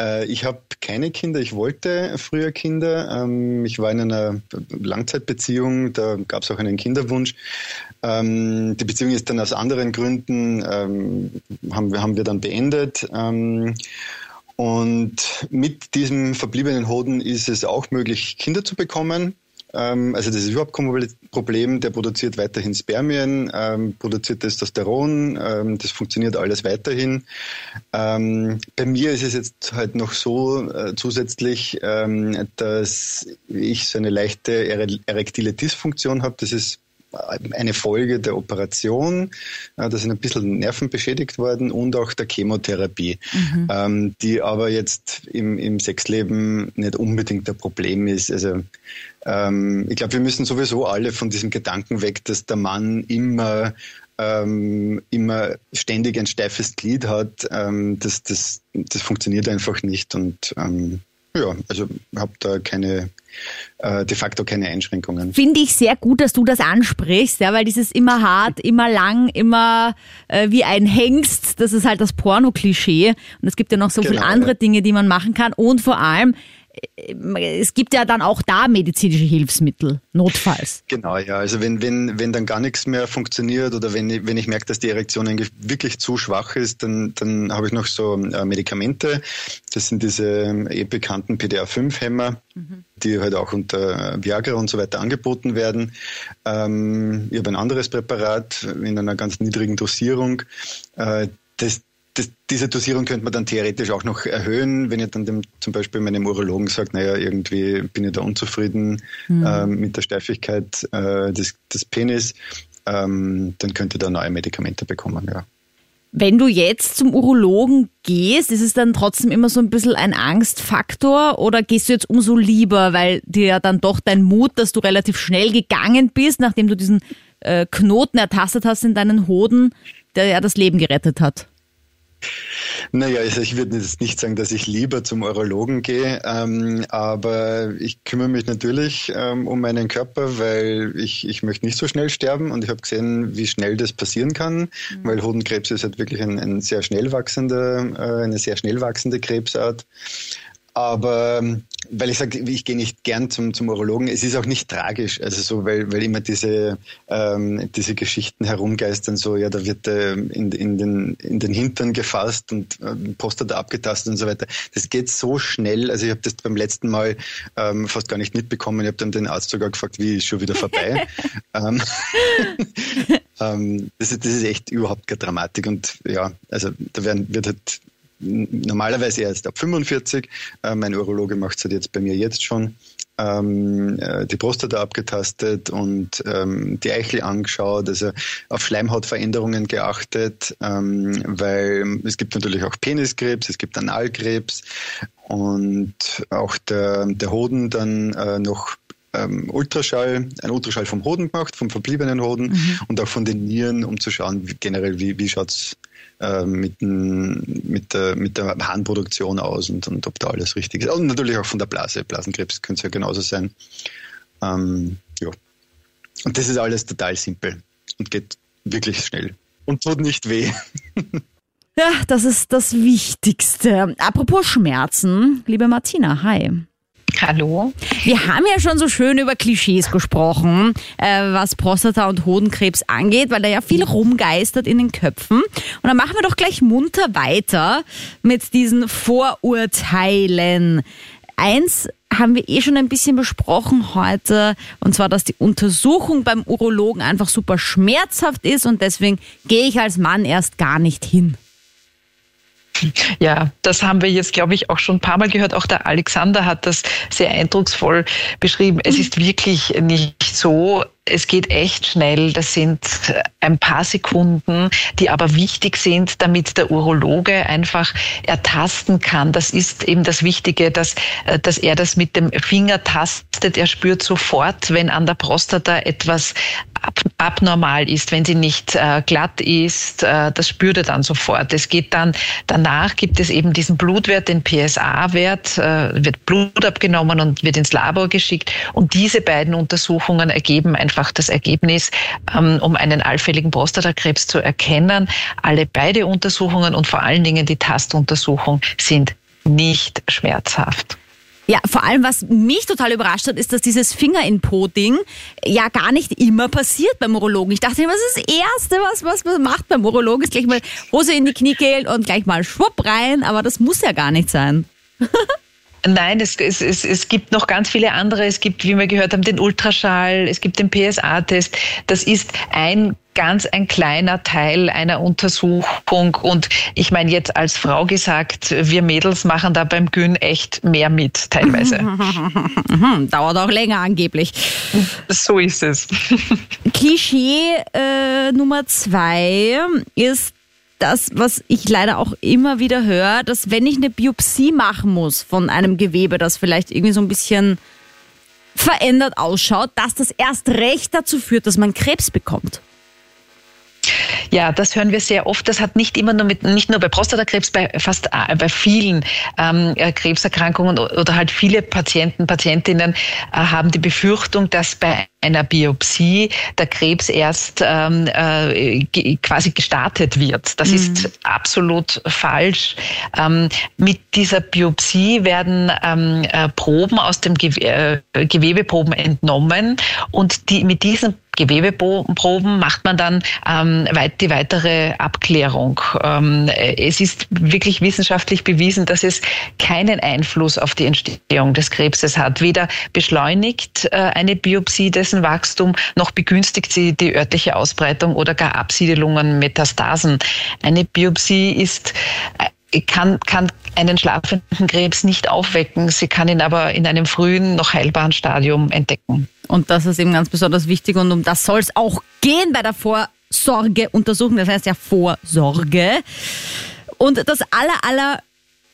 Äh, ich habe keine Kinder. Ich wollte früher Kinder. Ähm, ich war in einer Langzeitbeziehung. Da gab es auch einen Kinderwunsch. Ähm, die Beziehung ist dann aus anderen Gründen ähm, haben wir haben wir dann beendet. Und mit diesem verbliebenen Hoden ist es auch möglich, Kinder zu bekommen. Ähm, also das ist überhaupt kein Problem. Der produziert weiterhin Spermien, ähm, produziert Testosteron, ähm, das funktioniert alles weiterhin. Ähm, bei mir ist es jetzt halt noch so äh, zusätzlich, ähm, dass ich so eine leichte erektile Dysfunktion habe. Das ist eine Folge der Operation. Da sind ein bisschen Nerven beschädigt worden und auch der Chemotherapie, mhm. ähm, die aber jetzt im, im Sexleben nicht unbedingt ein Problem ist. Also ähm, ich glaube, wir müssen sowieso alle von diesem Gedanken weg, dass der Mann immer ähm, immer ständig ein steifes Glied hat. Ähm, das, das, das funktioniert einfach nicht und ähm, ja, also habe da keine äh, de facto keine Einschränkungen. Finde ich sehr gut, dass du das ansprichst, ja, weil dieses immer hart, immer lang, immer äh, wie ein Hengst, das ist halt das Porno-Klischee. Und es gibt ja noch so genau, viele andere ja. Dinge, die man machen kann. Und vor allem, es gibt ja dann auch da medizinische Hilfsmittel, notfalls. Genau, ja. Also wenn, wenn, wenn dann gar nichts mehr funktioniert oder wenn, ich, wenn ich merke, dass die Erektion eigentlich wirklich zu schwach ist, dann, dann habe ich noch so äh, Medikamente. Das sind diese eh bekannten PDA-5-Hämmer, mhm. die halt auch unter Viagra und so weiter angeboten werden. Ähm, ich habe ein anderes Präparat in einer ganz niedrigen Dosierung. Äh, das, das, diese Dosierung könnte man dann theoretisch auch noch erhöhen, wenn ihr dann dem, zum Beispiel meinem Urologen sagt, naja, irgendwie bin ich da unzufrieden mhm. ähm, mit der Steifigkeit äh, des, des Penis, ähm, dann könnt ihr da neue Medikamente bekommen, ja. Wenn du jetzt zum Urologen gehst, ist es dann trotzdem immer so ein bisschen ein Angstfaktor oder gehst du jetzt umso lieber, weil dir ja dann doch dein Mut, dass du relativ schnell gegangen bist, nachdem du diesen äh, Knoten ertastet hast in deinen Hoden, der ja das Leben gerettet hat? Naja, also ich würde jetzt nicht sagen, dass ich lieber zum Urologen gehe, ähm, aber ich kümmere mich natürlich ähm, um meinen Körper, weil ich, ich möchte nicht so schnell sterben und ich habe gesehen, wie schnell das passieren kann, mhm. weil Hodenkrebs ist halt wirklich ein, ein sehr schnell wachsender, äh, eine sehr schnell wachsende Krebsart. Aber ähm, weil ich sage, ich gehe nicht gern zum, zum Urologen, es ist auch nicht tragisch, also so, weil, weil immer diese, ähm, diese Geschichten herumgeistern, so, ja, da wird äh, in, in, den, in den Hintern gefasst und äh, Prostata abgetastet und so weiter. Das geht so schnell, also ich habe das beim letzten Mal ähm, fast gar nicht mitbekommen, ich habe dann den Arzt sogar gefragt, wie ist schon wieder vorbei. ähm, ähm, das, ist, das ist echt überhaupt keine Dramatik. Und ja, also da werden, wird halt normalerweise erst ab 45. Äh, mein Urologe macht es halt jetzt bei mir jetzt schon. Ähm, äh, die Prostata abgetastet und ähm, die Eichel angeschaut, also auf Schleimhautveränderungen geachtet, ähm, weil es gibt natürlich auch Peniskrebs, es gibt Analkrebs und auch der, der Hoden dann äh, noch ähm, Ultraschall, ein Ultraschall vom Hoden gemacht, vom verbliebenen Hoden mhm. und auch von den Nieren, um zu schauen, wie, generell, wie, wie schaut's äh, mit, mit, der, mit der Harnproduktion aus und, und ob da alles richtig ist. Und natürlich auch von der Blase. Blasenkrebs könnte es ja genauso sein. Ähm, ja. Und das ist alles total simpel und geht wirklich schnell und tut nicht weh. Ja, das ist das Wichtigste. Apropos Schmerzen, liebe Martina, hi. Hallo. Wir haben ja schon so schön über Klischees gesprochen, äh, was Prostata- und Hodenkrebs angeht, weil da ja viel rumgeistert in den Köpfen. Und dann machen wir doch gleich munter weiter mit diesen Vorurteilen. Eins haben wir eh schon ein bisschen besprochen heute, und zwar, dass die Untersuchung beim Urologen einfach super schmerzhaft ist und deswegen gehe ich als Mann erst gar nicht hin. Ja, das haben wir jetzt, glaube ich, auch schon ein paar Mal gehört. Auch der Alexander hat das sehr eindrucksvoll beschrieben. Es ist wirklich nicht so, es geht echt schnell. Das sind ein paar Sekunden, die aber wichtig sind, damit der Urologe einfach ertasten kann. Das ist eben das Wichtige, dass, äh, dass er das mit dem Finger tastet. Er spürt sofort, wenn an der Prostata etwas ab, abnormal ist, wenn sie nicht äh, glatt ist. Äh, das spürt er dann sofort. Es geht dann, danach gibt es eben diesen Blutwert, den PSA-Wert, äh, wird Blut abgenommen und wird ins Labor geschickt. Und diese beiden Untersuchungen ergeben einfach einfach das Ergebnis, ähm, um einen allfälligen Prostatakrebs zu erkennen. Alle beide Untersuchungen und vor allen Dingen die Tastuntersuchung sind nicht schmerzhaft. Ja, vor allem, was mich total überrascht hat, ist, dass dieses Finger in Po-Ding ja gar nicht immer passiert beim Urologen. Ich dachte immer, das ist das Erste, was, was man macht beim Urologen, ist gleich mal Hose in die Kniekehlen und gleich mal schwupp rein, aber das muss ja gar nicht sein. Nein, es, es, es, es gibt noch ganz viele andere. Es gibt, wie wir gehört haben, den Ultraschall, es gibt den PSA-Test. Das ist ein ganz ein kleiner Teil einer Untersuchung. Und ich meine jetzt als Frau gesagt, wir Mädels machen da beim Gyn echt mehr mit teilweise. Dauert auch länger angeblich. So ist es. Klischee äh, Nummer zwei ist das, was ich leider auch immer wieder höre, dass wenn ich eine Biopsie machen muss von einem Gewebe, das vielleicht irgendwie so ein bisschen verändert ausschaut, dass das erst recht dazu führt, dass man Krebs bekommt. Ja, das hören wir sehr oft. Das hat nicht immer nur mit, nicht nur bei Prostatakrebs, bei fast äh, bei vielen ähm, äh, Krebserkrankungen oder halt viele Patienten, Patientinnen äh, haben die Befürchtung, dass bei einer Biopsie der Krebs erst ähm, äh, quasi gestartet wird. Das mhm. ist absolut falsch. Ähm, mit dieser Biopsie werden ähm, äh, Proben aus dem Gew äh, Gewebeproben entnommen und die mit diesen Gewebeproben macht man dann ähm, die weitere Abklärung. Ähm, es ist wirklich wissenschaftlich bewiesen, dass es keinen Einfluss auf die Entstehung des Krebses hat. Weder beschleunigt äh, eine Biopsie dessen Wachstum, noch begünstigt sie die örtliche Ausbreitung oder gar Absiedelungen, Metastasen. Eine Biopsie ist äh, kann, kann einen schlafenden Krebs nicht aufwecken. Sie kann ihn aber in einem frühen, noch heilbaren Stadium entdecken. Und das ist eben ganz besonders wichtig und um das soll es auch gehen bei der Vorsorgeuntersuchung, das heißt ja Vorsorge. Und das aller, aller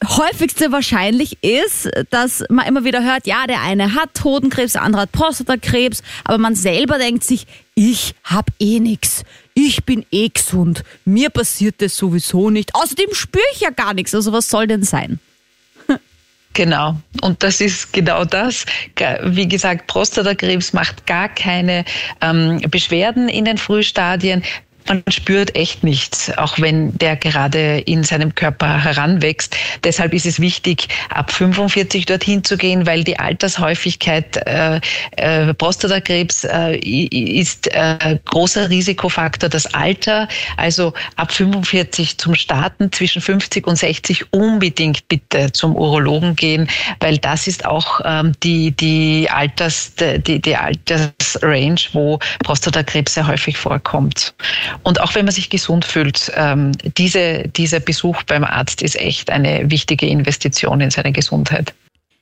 häufigste wahrscheinlich ist, dass man immer wieder hört, ja, der eine hat Hodenkrebs, der andere hat Prostatakrebs, aber man selber denkt sich, ich hab eh nix. Ich bin eh gesund. Mir passiert das sowieso nicht. Außerdem spüre ich ja gar nichts. Also was soll denn sein? Genau. Und das ist genau das. Wie gesagt, Prostatakrebs macht gar keine ähm, Beschwerden in den Frühstadien man spürt echt nichts, auch wenn der gerade in seinem Körper heranwächst. Deshalb ist es wichtig, ab 45 dorthin zu gehen, weil die Altershäufigkeit äh, äh, Prostatakrebs äh, ist äh, großer Risikofaktor. Das Alter, also ab 45 zum Starten, zwischen 50 und 60 unbedingt bitte zum Urologen gehen, weil das ist auch ähm, die, die Alters, die, die Altersrange, wo Prostatakrebs sehr häufig vorkommt. Und auch wenn man sich gesund fühlt, ähm, diese, dieser Besuch beim Arzt ist echt eine wichtige Investition in seine Gesundheit.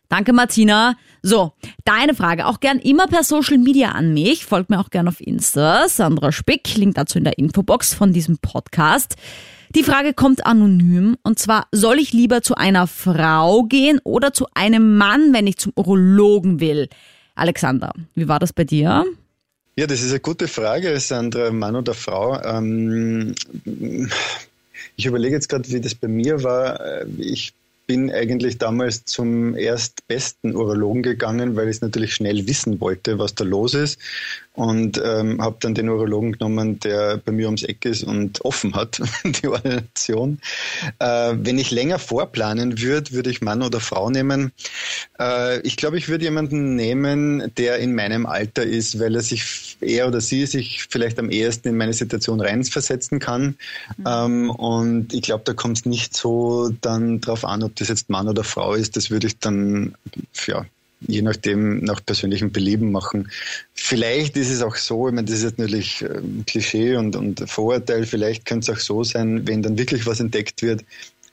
Danke, Martina. So, deine Frage auch gern immer per Social Media an mich. Folgt mir auch gern auf Insta. Sandra Spick, Link dazu in der Infobox von diesem Podcast. Die Frage kommt anonym und zwar, soll ich lieber zu einer Frau gehen oder zu einem Mann, wenn ich zum Urologen will? Alexander, wie war das bei dir? Ja, das ist eine gute Frage, Sandra, Mann oder Frau. Ähm, ich überlege jetzt gerade, wie das bei mir war. Ich bin eigentlich damals zum erstbesten Urologen gegangen, weil ich natürlich schnell wissen wollte, was da los ist und ähm, habe dann den Urologen genommen, der bei mir ums Eck ist und offen hat, die Ordination. Äh, wenn ich länger vorplanen würde, würde ich Mann oder Frau nehmen. Äh, ich glaube, ich würde jemanden nehmen, der in meinem Alter ist, weil er sich, er oder sie sich vielleicht am ehesten in meine Situation reinversetzen kann. Mhm. Ähm, und ich glaube, da kommt es nicht so dann drauf an, ob das jetzt Mann oder Frau ist. Das würde ich dann, ja, je nachdem nach persönlichem Belieben machen. Vielleicht ist es auch so, ich meine, das ist jetzt natürlich ähm, Klischee und, und Vorurteil, vielleicht könnte es auch so sein, wenn dann wirklich was entdeckt wird,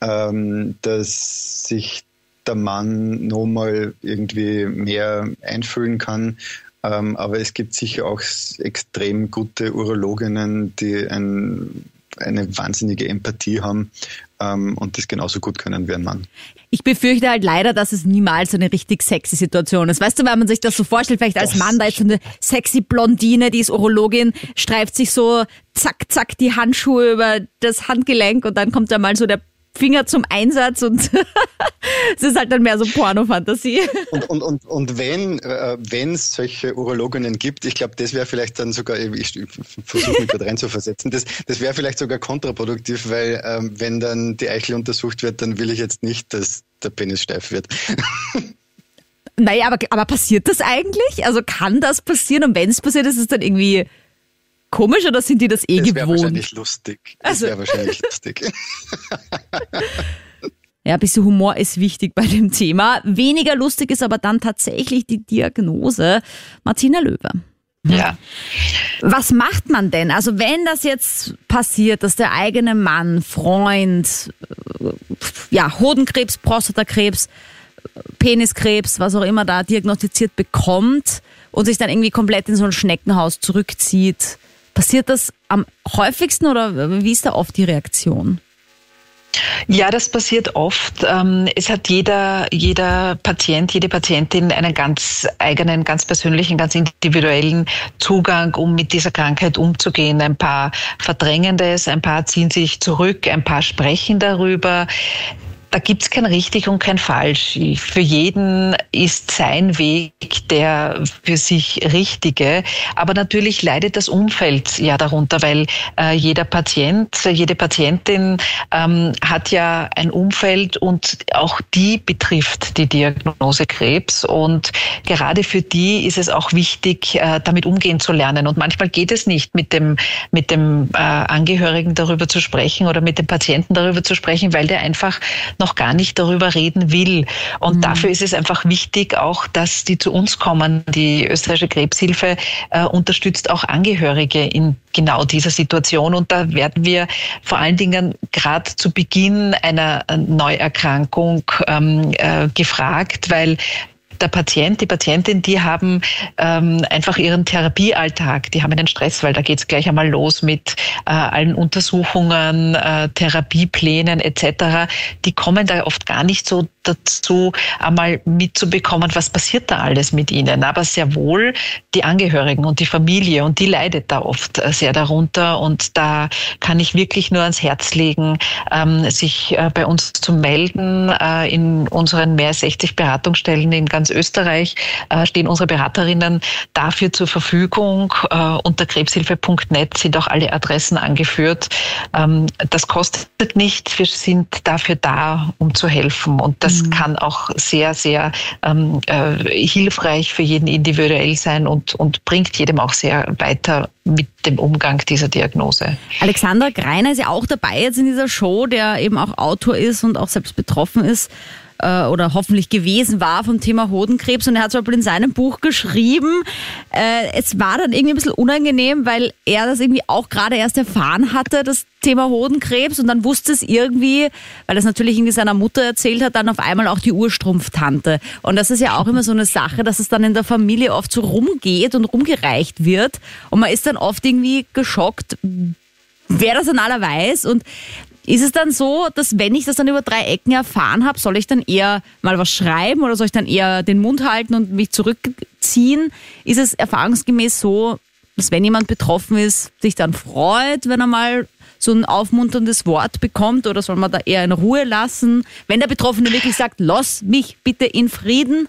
ähm, dass sich der Mann nochmal irgendwie mehr einfühlen kann. Ähm, aber es gibt sicher auch extrem gute Urologinnen, die ein, eine wahnsinnige Empathie haben ähm, und das genauso gut können wie ein Mann. Ich befürchte halt leider, dass es niemals eine richtig sexy Situation ist. Weißt du, wenn man sich das so vorstellt, vielleicht als Mann, da ist so eine sexy Blondine, die ist Urologin, streift sich so zack, zack die Handschuhe über das Handgelenk und dann kommt da mal so der Finger zum Einsatz und es ist halt dann mehr so Pornofantasie. Und, und, und, und wenn äh, es solche Urologinnen gibt, ich glaube, das wäre vielleicht dann sogar, ich, ich versuche mich gerade reinzuversetzen, das, das wäre vielleicht sogar kontraproduktiv, weil ähm, wenn dann die Eichel untersucht wird, dann will ich jetzt nicht, dass der Penis steif wird. Naja, aber, aber passiert das eigentlich? Also kann das passieren? Und wenn es passiert, ist es dann irgendwie komisch oder sind die das eh das gewohnt? Das wäre wahrscheinlich lustig. Das also. wäre wahrscheinlich lustig. Ja, ein bisschen Humor ist wichtig bei dem Thema. Weniger lustig ist aber dann tatsächlich die Diagnose. Martina Löwe. Ja. Was macht man denn? Also wenn das jetzt passiert, dass der eigene Mann, Freund, äh, ja, Hodenkrebs, Prostatakrebs, Peniskrebs, was auch immer da diagnostiziert bekommt und sich dann irgendwie komplett in so ein Schneckenhaus zurückzieht, Passiert das am häufigsten oder wie ist da oft die Reaktion? Ja, das passiert oft. Ähm, es hat jeder, jeder Patient, jede Patientin einen ganz eigenen, ganz persönlichen, ganz individuellen Zugang, um mit dieser Krankheit umzugehen. Ein paar verdrängen das, ein paar ziehen sich zurück, ein paar sprechen darüber da gibt's kein richtig und kein falsch. Für jeden ist sein Weg der für sich richtige. Aber natürlich leidet das Umfeld ja darunter, weil äh, jeder Patient, jede Patientin ähm, hat ja ein Umfeld und auch die betrifft die Diagnose Krebs. Und gerade für die ist es auch wichtig, äh, damit umgehen zu lernen. Und manchmal geht es nicht, mit dem, mit dem äh, Angehörigen darüber zu sprechen oder mit dem Patienten darüber zu sprechen, weil der einfach noch gar nicht darüber reden will. Und mhm. dafür ist es einfach wichtig auch, dass die zu uns kommen. Die österreichische Krebshilfe äh, unterstützt auch Angehörige in genau dieser Situation. Und da werden wir vor allen Dingen gerade zu Beginn einer Neuerkrankung ähm, äh, gefragt, weil der Patient, die Patientin, die haben ähm, einfach ihren Therapiealltag, die haben einen Stress, weil da geht es gleich einmal los mit äh, allen Untersuchungen, äh, Therapieplänen etc. Die kommen da oft gar nicht so dazu, einmal mitzubekommen, was passiert da alles mit ihnen. Aber sehr wohl die Angehörigen und die Familie und die leidet da oft äh, sehr darunter. Und da kann ich wirklich nur ans Herz legen, ähm, sich äh, bei uns zu melden. Äh, in unseren mehr als 60 Beratungsstellen in ganz Österreich stehen unsere Beraterinnen dafür zur Verfügung. Unter krebshilfe.net sind auch alle Adressen angeführt. Ähm, das kostet nichts. Wir sind dafür da, um zu helfen. Und das mhm. kann auch sehr, sehr ähm, äh, hilfreich für jeden individuell sein und, und bringt jedem auch sehr weiter mit dem Umgang dieser Diagnose. Alexander Greiner ist ja auch dabei jetzt in dieser Show, der eben auch Autor ist und auch selbst betroffen ist äh, oder hoffentlich gewesen war vom Thema Hodenkrebs und er hat zum Beispiel in seinem Buch geschrieben, äh, es war dann irgendwie ein bisschen unangenehm, weil er das irgendwie auch gerade erst erfahren hatte, das Thema Hodenkrebs und dann wusste es irgendwie, weil es natürlich irgendwie seiner Mutter erzählt hat, dann auf einmal auch die Urstrumpftante. Und das ist ja auch immer so eine Sache, dass es dann in der Familie oft so rumgeht und rumgereicht wird und man ist dann oft irgendwie geschockt, wer das dann aller weiß. Und ist es dann so, dass wenn ich das dann über drei Ecken erfahren habe, soll ich dann eher mal was schreiben oder soll ich dann eher den Mund halten und mich zurückziehen? Ist es erfahrungsgemäß so, dass wenn jemand betroffen ist, sich dann freut, wenn er mal so ein aufmunterndes Wort bekommt oder soll man da eher in Ruhe lassen? Wenn der Betroffene wirklich sagt, lass mich bitte in Frieden,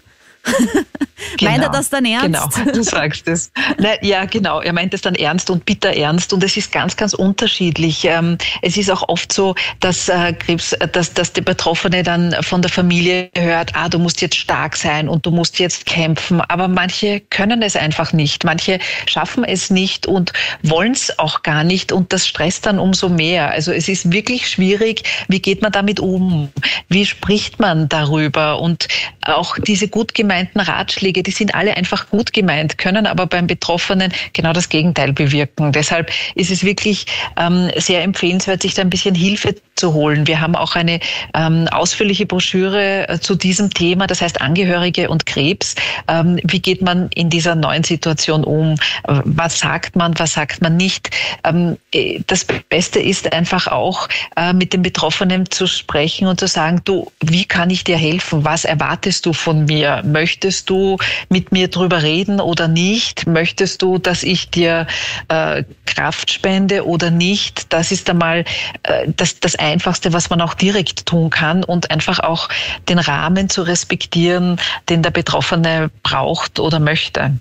Genau, meint er das dann ernst? Genau, du sagst es. Na, ja, genau. Er meint es dann ernst und bitter ernst. Und es ist ganz, ganz unterschiedlich. Ähm, es ist auch oft so, dass äh, Krebs, dass, dass der Betroffene dann von der Familie hört, ah, du musst jetzt stark sein und du musst jetzt kämpfen. Aber manche können es einfach nicht. Manche schaffen es nicht und wollen es auch gar nicht. Und das stresst dann umso mehr. Also es ist wirklich schwierig. Wie geht man damit um? Wie spricht man darüber? Und auch diese gut gemeinten gemeinten Ratschläge, die sind alle einfach gut gemeint, können aber beim Betroffenen genau das Gegenteil bewirken. Deshalb ist es wirklich ähm, sehr empfehlenswert, sich da ein bisschen Hilfe zu holen. Wir haben auch eine ähm, ausführliche Broschüre äh, zu diesem Thema, das heißt Angehörige und Krebs. Ähm, wie geht man in dieser neuen Situation um? Was sagt man, was sagt man nicht? Ähm, äh, das Beste ist einfach auch äh, mit dem Betroffenen zu sprechen und zu sagen, du, wie kann ich dir helfen? Was erwartest du von mir? Möchtest du mit mir drüber reden oder nicht? Möchtest du, dass ich dir äh, Kraft spende oder nicht? Das ist einmal äh, das, das Einfachste, was man auch direkt tun kann und einfach auch den Rahmen zu respektieren, den der Betroffene braucht oder möchte.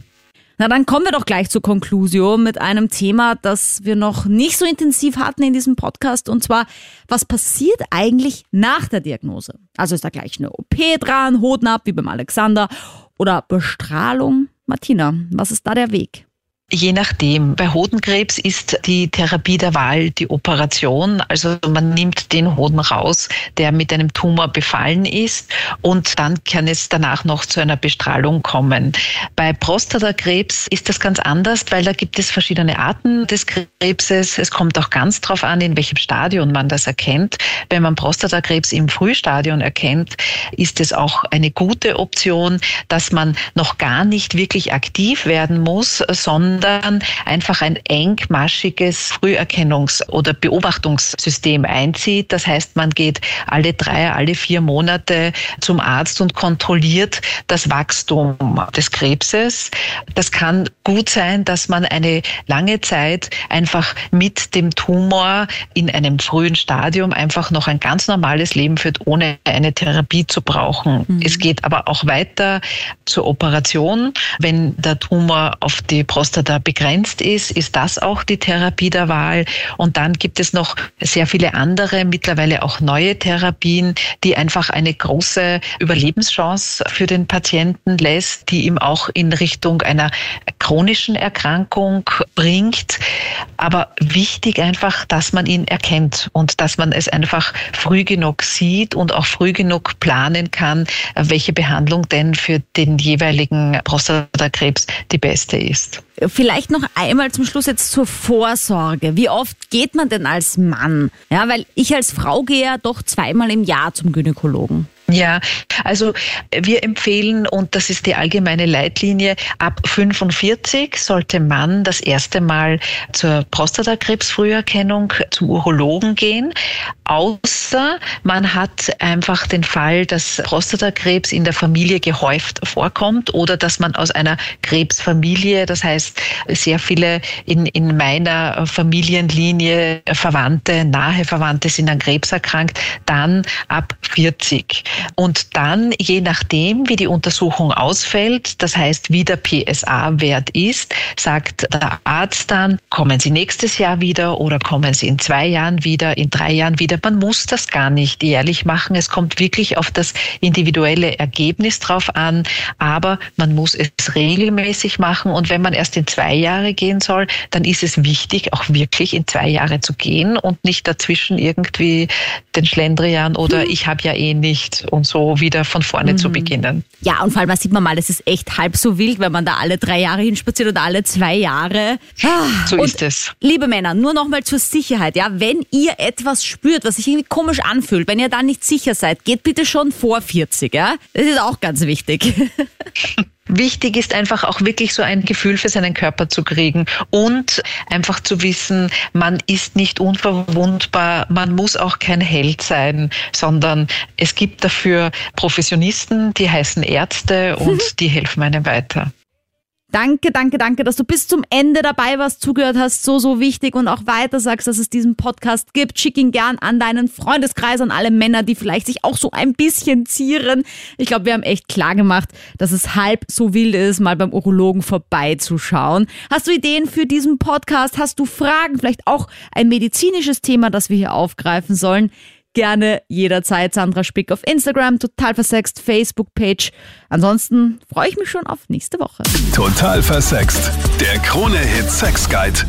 Na, dann kommen wir doch gleich zur Konklusion mit einem Thema, das wir noch nicht so intensiv hatten in diesem Podcast. Und zwar, was passiert eigentlich nach der Diagnose? Also ist da gleich eine OP dran, Hoden ab, wie beim Alexander, oder Bestrahlung? Martina, was ist da der Weg? Je nachdem. Bei Hodenkrebs ist die Therapie der Wahl die Operation. Also man nimmt den Hoden raus, der mit einem Tumor befallen ist und dann kann es danach noch zu einer Bestrahlung kommen. Bei Prostatakrebs ist das ganz anders, weil da gibt es verschiedene Arten des Krebses. Es kommt auch ganz darauf an, in welchem Stadion man das erkennt. Wenn man Prostatakrebs im Frühstadion erkennt, ist es auch eine gute Option, dass man noch gar nicht wirklich aktiv werden muss, sondern sondern einfach ein engmaschiges Früherkennungs- oder Beobachtungssystem einzieht. Das heißt, man geht alle drei, alle vier Monate zum Arzt und kontrolliert das Wachstum des Krebses. Das kann gut sein, dass man eine lange Zeit einfach mit dem Tumor in einem frühen Stadium einfach noch ein ganz normales Leben führt, ohne eine Therapie zu brauchen. Mhm. Es geht aber auch weiter zur Operation. Wenn der Tumor auf die Prostata da begrenzt ist, ist das auch die Therapie der Wahl. Und dann gibt es noch sehr viele andere, mittlerweile auch neue Therapien, die einfach eine große Überlebenschance für den Patienten lässt, die ihm auch in Richtung einer chronischen Erkrankung bringt. Aber wichtig einfach, dass man ihn erkennt und dass man es einfach früh genug sieht und auch früh genug planen kann, welche Behandlung denn für den jeweiligen Prostatakrebs die beste ist. Vielleicht noch einmal zum Schluss jetzt zur Vorsorge. Wie oft geht man denn als Mann? Ja, weil ich als Frau gehe ja doch zweimal im Jahr zum Gynäkologen. Ja, also wir empfehlen, und das ist die allgemeine Leitlinie, ab 45 sollte man das erste Mal zur Prostatakrebsfrüherkennung zum Urologen gehen, außer man hat einfach den Fall, dass Prostatakrebs in der Familie gehäuft vorkommt oder dass man aus einer Krebsfamilie, das heißt sehr viele in, in meiner Familienlinie Verwandte, nahe Verwandte sind an Krebs erkrankt, dann ab 40. Und dann, je nachdem, wie die Untersuchung ausfällt, das heißt, wie der PSA-Wert ist, sagt der Arzt dann, kommen Sie nächstes Jahr wieder oder kommen Sie in zwei Jahren wieder, in drei Jahren wieder. Man muss das gar nicht jährlich machen. Es kommt wirklich auf das individuelle Ergebnis drauf an, aber man muss es regelmäßig machen. Und wenn man erst in zwei Jahre gehen soll, dann ist es wichtig, auch wirklich in zwei Jahre zu gehen und nicht dazwischen irgendwie den Schlendrian oder hm. ich habe ja eh nicht und so wieder von vorne mhm. zu beginnen. Ja, und vor allem, sieht man mal, es ist echt halb so wild, wenn man da alle drei Jahre hinspaziert oder alle zwei Jahre. Ah, so und ist es. Liebe Männer, nur nochmal zur Sicherheit, ja, wenn ihr etwas spürt, was sich irgendwie komisch anfühlt, wenn ihr da nicht sicher seid, geht bitte schon vor 40, ja? Das ist auch ganz wichtig. Wichtig ist einfach auch wirklich so ein Gefühl für seinen Körper zu kriegen und einfach zu wissen, man ist nicht unverwundbar, man muss auch kein Held sein, sondern es gibt dafür Professionisten, die heißen Ärzte und die helfen einem weiter. Danke, danke, danke, dass du bis zum Ende dabei warst, zugehört hast. So, so wichtig und auch weiter sagst, dass es diesen Podcast gibt. Schick ihn gern an deinen Freundeskreis, an alle Männer, die vielleicht sich auch so ein bisschen zieren. Ich glaube, wir haben echt klar gemacht, dass es halb so wild ist, mal beim Urologen vorbeizuschauen. Hast du Ideen für diesen Podcast? Hast du Fragen? Vielleicht auch ein medizinisches Thema, das wir hier aufgreifen sollen? Gerne jederzeit Sandra Spick auf Instagram, total versext Facebook-Page. Ansonsten freue ich mich schon auf nächste Woche. Total versext. Der Krone-Hit Sex Guide.